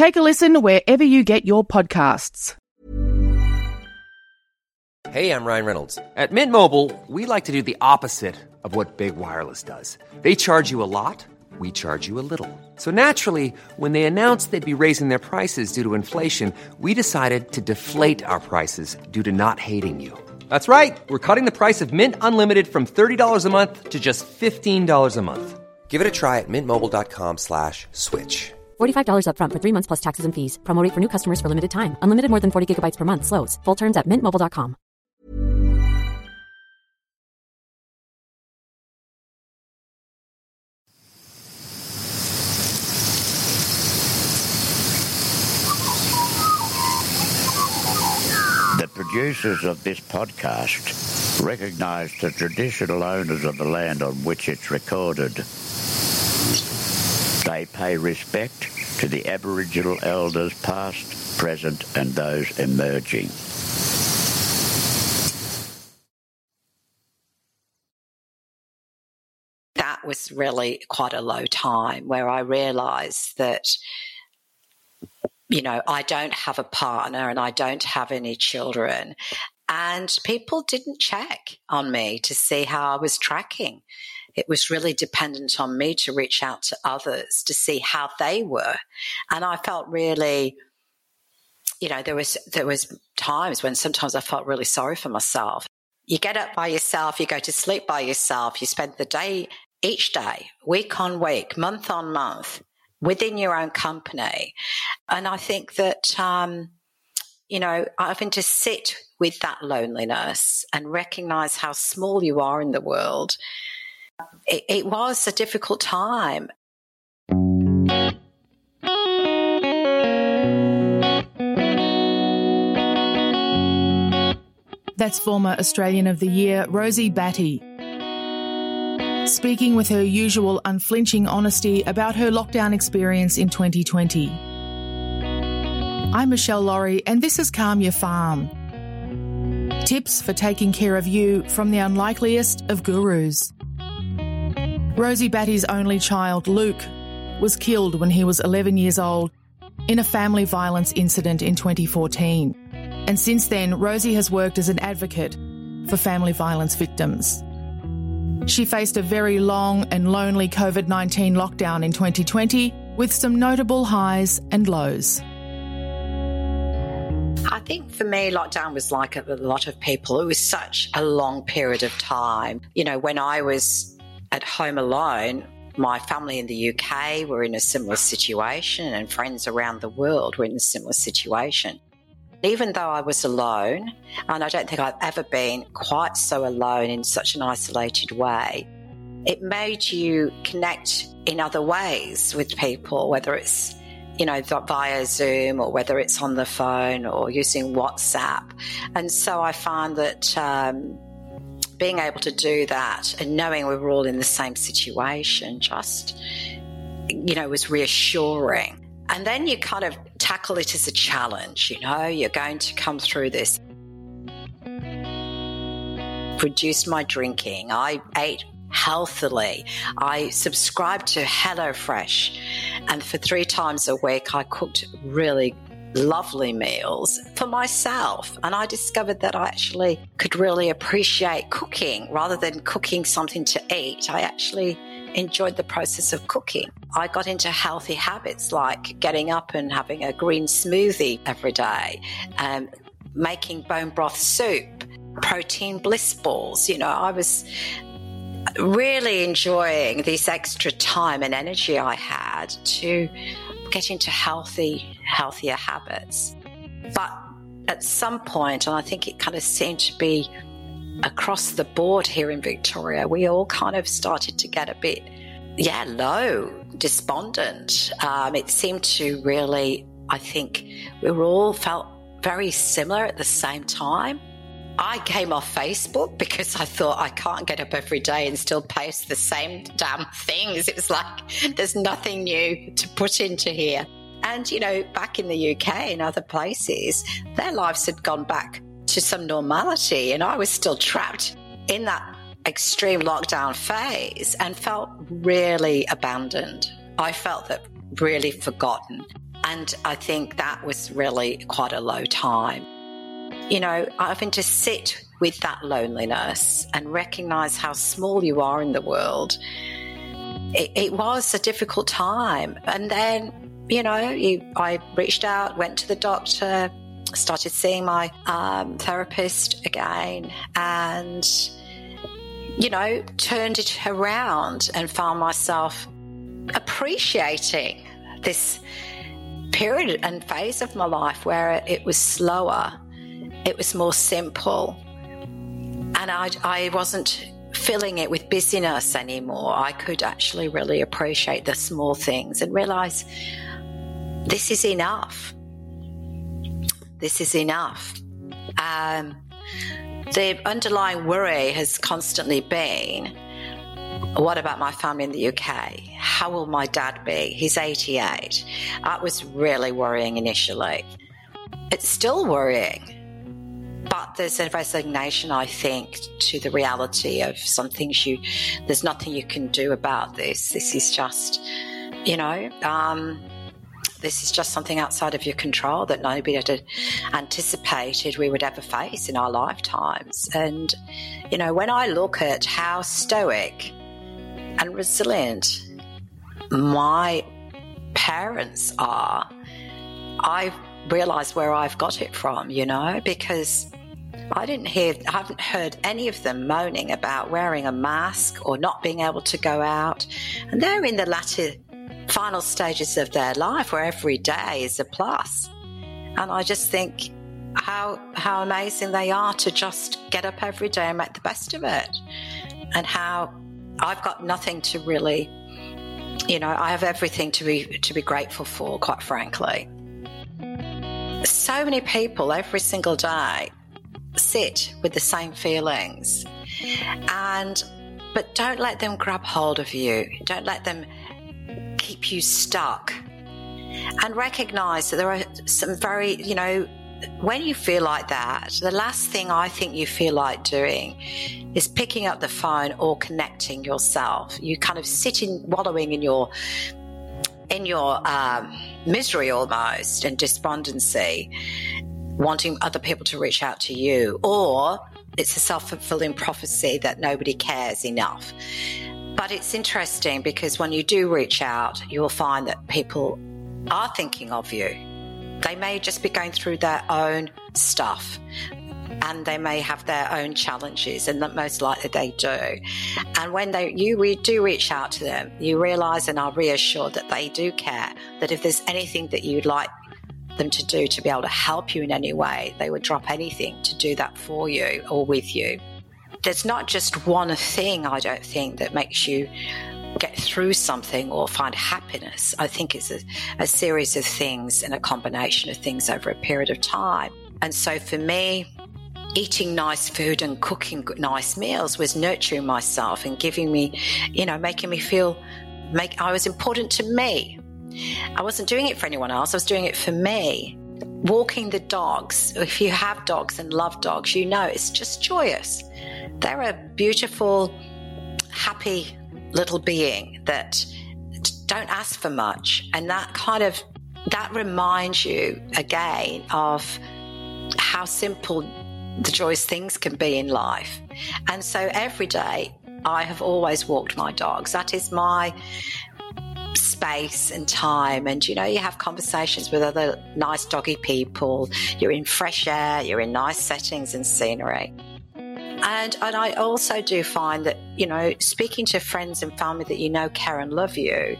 Take a listen wherever you get your podcasts. Hey, I'm Ryan Reynolds. At Mint Mobile, we like to do the opposite of what Big Wireless does. They charge you a lot, we charge you a little. So naturally, when they announced they'd be raising their prices due to inflation, we decided to deflate our prices due to not hating you. That's right. We're cutting the price of Mint Unlimited from $30 a month to just $15 a month. Give it a try at mintmobile.com slash switch. $45 upfront for three months plus taxes and fees. Promo rate for new customers for limited time. Unlimited more than 40 gigabytes per month. Slows. Full terms at mintmobile.com. The producers of this podcast recognise the traditional owners of the land on which it's recorded. They pay respect to the Aboriginal elders past, present and those emerging. that was really quite a low time where I realized that, you know, I don't have a partner and I don't have any children. And people didn't check on me to see how I was tracking. It was really dependent on me to reach out to others to see how they were. And I felt really, you know, there was there was times when sometimes I felt really sorry for myself. You get up by yourself, you go to sleep by yourself, you spend the day each day, week on week, month on month, within your own company. And I think that, um, you know, having to sit with that loneliness and recognize how small you are in the world, it, it was a difficult time. That's former Australian of the Year, Rosie Batty. Speaking with her usual unflinching honesty about her lockdown experience in 2020. I'm Michelle Laurie, and this is Calm Your Farm. Tips for taking care of you from the unlikeliest of gurus. Rosie Batty's only child, Luke, was killed when he was 11 years old in a family violence incident in 2014. And since then, Rosie has worked as an advocate for family violence victims. She faced a very long and lonely COVID 19 lockdown in 2020 with some notable highs and lows. I think for me, lockdown was like a lot of people. It was such a long period of time. You know, when I was at home alone, my family in the UK were in a similar situation, and friends around the world were in a similar situation. Even though I was alone, and I don't think I've ever been quite so alone in such an isolated way, it made you connect in other ways with people, whether it's you know, via Zoom or whether it's on the phone or using WhatsApp. And so I find that um, being able to do that and knowing we were all in the same situation just, you know, was reassuring. And then you kind of tackle it as a challenge, you know, you're going to come through this. Reduced my drinking. I ate healthily. I subscribed to HelloFresh, and for three times a week, I cooked really lovely meals for myself. And I discovered that I actually could really appreciate cooking rather than cooking something to eat. I actually enjoyed the process of cooking. I got into healthy habits like getting up and having a green smoothie every day, and making bone broth soup, protein bliss balls. You know, I was really enjoying this extra time and energy I had to get into healthy, healthier habits. But at some point, and I think it kind of seemed to be across the board here in Victoria, we all kind of started to get a bit, yeah, low, despondent. Um, it seemed to really I think we were all felt very similar at the same time. I came off Facebook because I thought I can't get up every day and still post the same damn things. It was like there's nothing new to put into here. And, you know, back in the UK and other places, their lives had gone back to some normality. And I was still trapped in that extreme lockdown phase and felt really abandoned. I felt that really forgotten. And I think that was really quite a low time. You know, having to sit with that loneliness and recognize how small you are in the world, it, it was a difficult time. And then, you know, you, I reached out, went to the doctor, started seeing my um, therapist again, and, you know, turned it around and found myself appreciating this period and phase of my life where it was slower, it was more simple, and I, I wasn't filling it with busyness anymore. I could actually really appreciate the small things and realize this is enough. This is enough. Um, the underlying worry has constantly been what about my family in the UK? How will my dad be? He's 88. That was really worrying initially. It's still worrying, but there's a resignation, I think, to the reality of some things you, there's nothing you can do about this. This is just, you know, um, this is just something outside of your control that nobody had anticipated we would ever face in our lifetimes. And, you know, when I look at how stoic and resilient my parents are, I realize where I've got it from, you know, because I didn't hear, I haven't heard any of them moaning about wearing a mask or not being able to go out. And they're in the latter final stages of their life where every day is a plus. And I just think how how amazing they are to just get up every day and make the best of it. And how I've got nothing to really, you know, I have everything to be to be grateful for, quite frankly. So many people every single day sit with the same feelings, and but don't let them grab hold of you. Don't let them keep you stuck. And recognize that there are some very, you know, when you feel like that, the last thing I think you feel like doing is picking up the phone or connecting yourself. You kind of sitting, wallowing in your in your um, misery almost and despondency, wanting other people to reach out to you, or it's a self fulfilling prophecy that nobody cares enough. But it's interesting because when you do reach out, you'll find that people are thinking of you. They may just be going through their own stuff and they may have their own challenges and that most likely they do. And when they you re, do reach out to them you realize and are reassured that they do care that if there's anything that you'd like them to do to be able to help you in any way they would drop anything to do that for you or with you there's not just one thing i don't think that makes you get through something or find happiness. I think it's a, a series of things and a combination of things over a period of time. And so for me, eating nice food and cooking nice meals was nurturing myself and giving me, you know, making me feel make I was important to me. I wasn't doing it for anyone else. I was doing it for me. Walking the dogs, if you have dogs and love dogs, you know it's just joyous. They're a beautiful, happy little being that don't ask for much. And that kind of, that reminds you again of how simple the joyous things can be in life. And so every day I have always walked my dogs. That is my space and time. And you know, you have conversations with other nice doggy people. You're in fresh air, you're in nice settings and scenery. And, and I also do find that, you know, speaking to friends and family that you know care and love you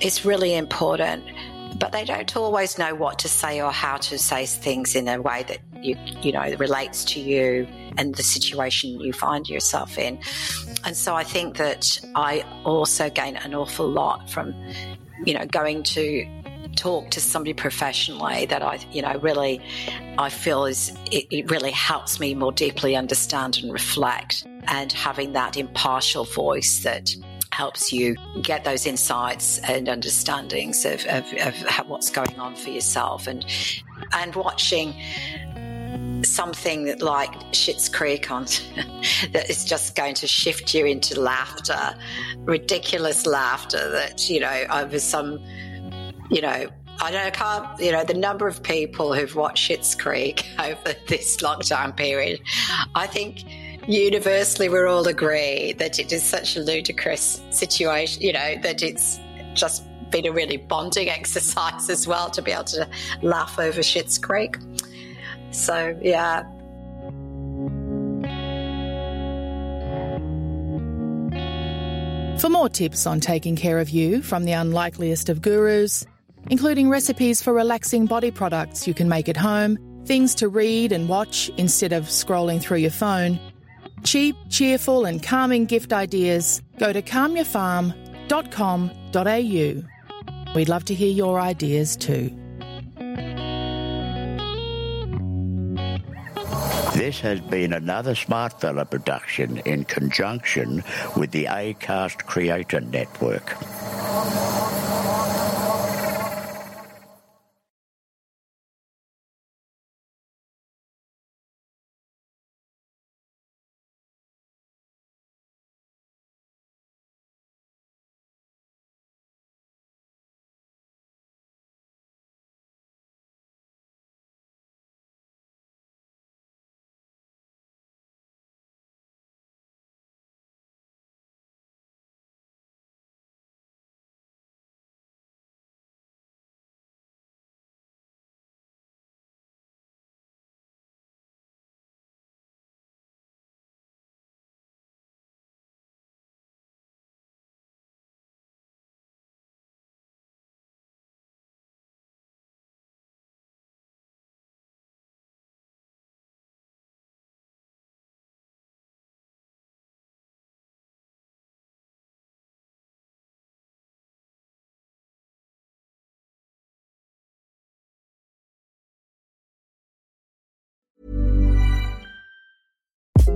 is really important. But they don't always know what to say or how to say things in a way that you, you know, relates to you and the situation you find yourself in. And so I think that I also gain an awful lot from, you know, going to talk to somebody professionally that I, you know, really, I feel is it, it really helps me more deeply understand and reflect, and having that impartial voice that helps you get those insights and understandings of, of, of what's going on for yourself. And and watching something that like Schitt's Creek on that is just going to shift you into laughter, ridiculous laughter that, you know, over some, you know, I don't I can't, you know, the number of people who've watched Schitt's Creek over this lockdown period, I think universally we're all agree that it is such a ludicrous situation, you know, that it's just been a really bonding exercise as well to be able to laugh over Schitt's Creek. So, yeah. For more tips on taking care of you from the unlikeliest of gurus, including recipes for relaxing body products you can make at home, things to read and watch instead of scrolling through your phone, cheap, cheerful, and calming gift ideas, go to calmyourfarm.com.au. We'd love to hear your ideas too. This has been another Smart Smartfella production in conjunction with the ACAST Creator Network.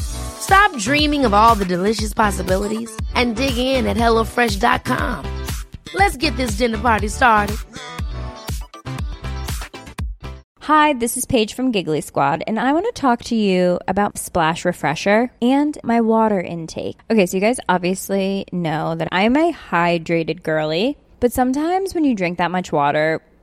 Stop dreaming of all the delicious possibilities and dig in at HelloFresh.com. Let's get this dinner party started. Hi, this is Paige from Giggly Squad, and I want to talk to you about Splash Refresher and my water intake. Okay, so you guys obviously know that I'm a hydrated girly, but sometimes when you drink that much water,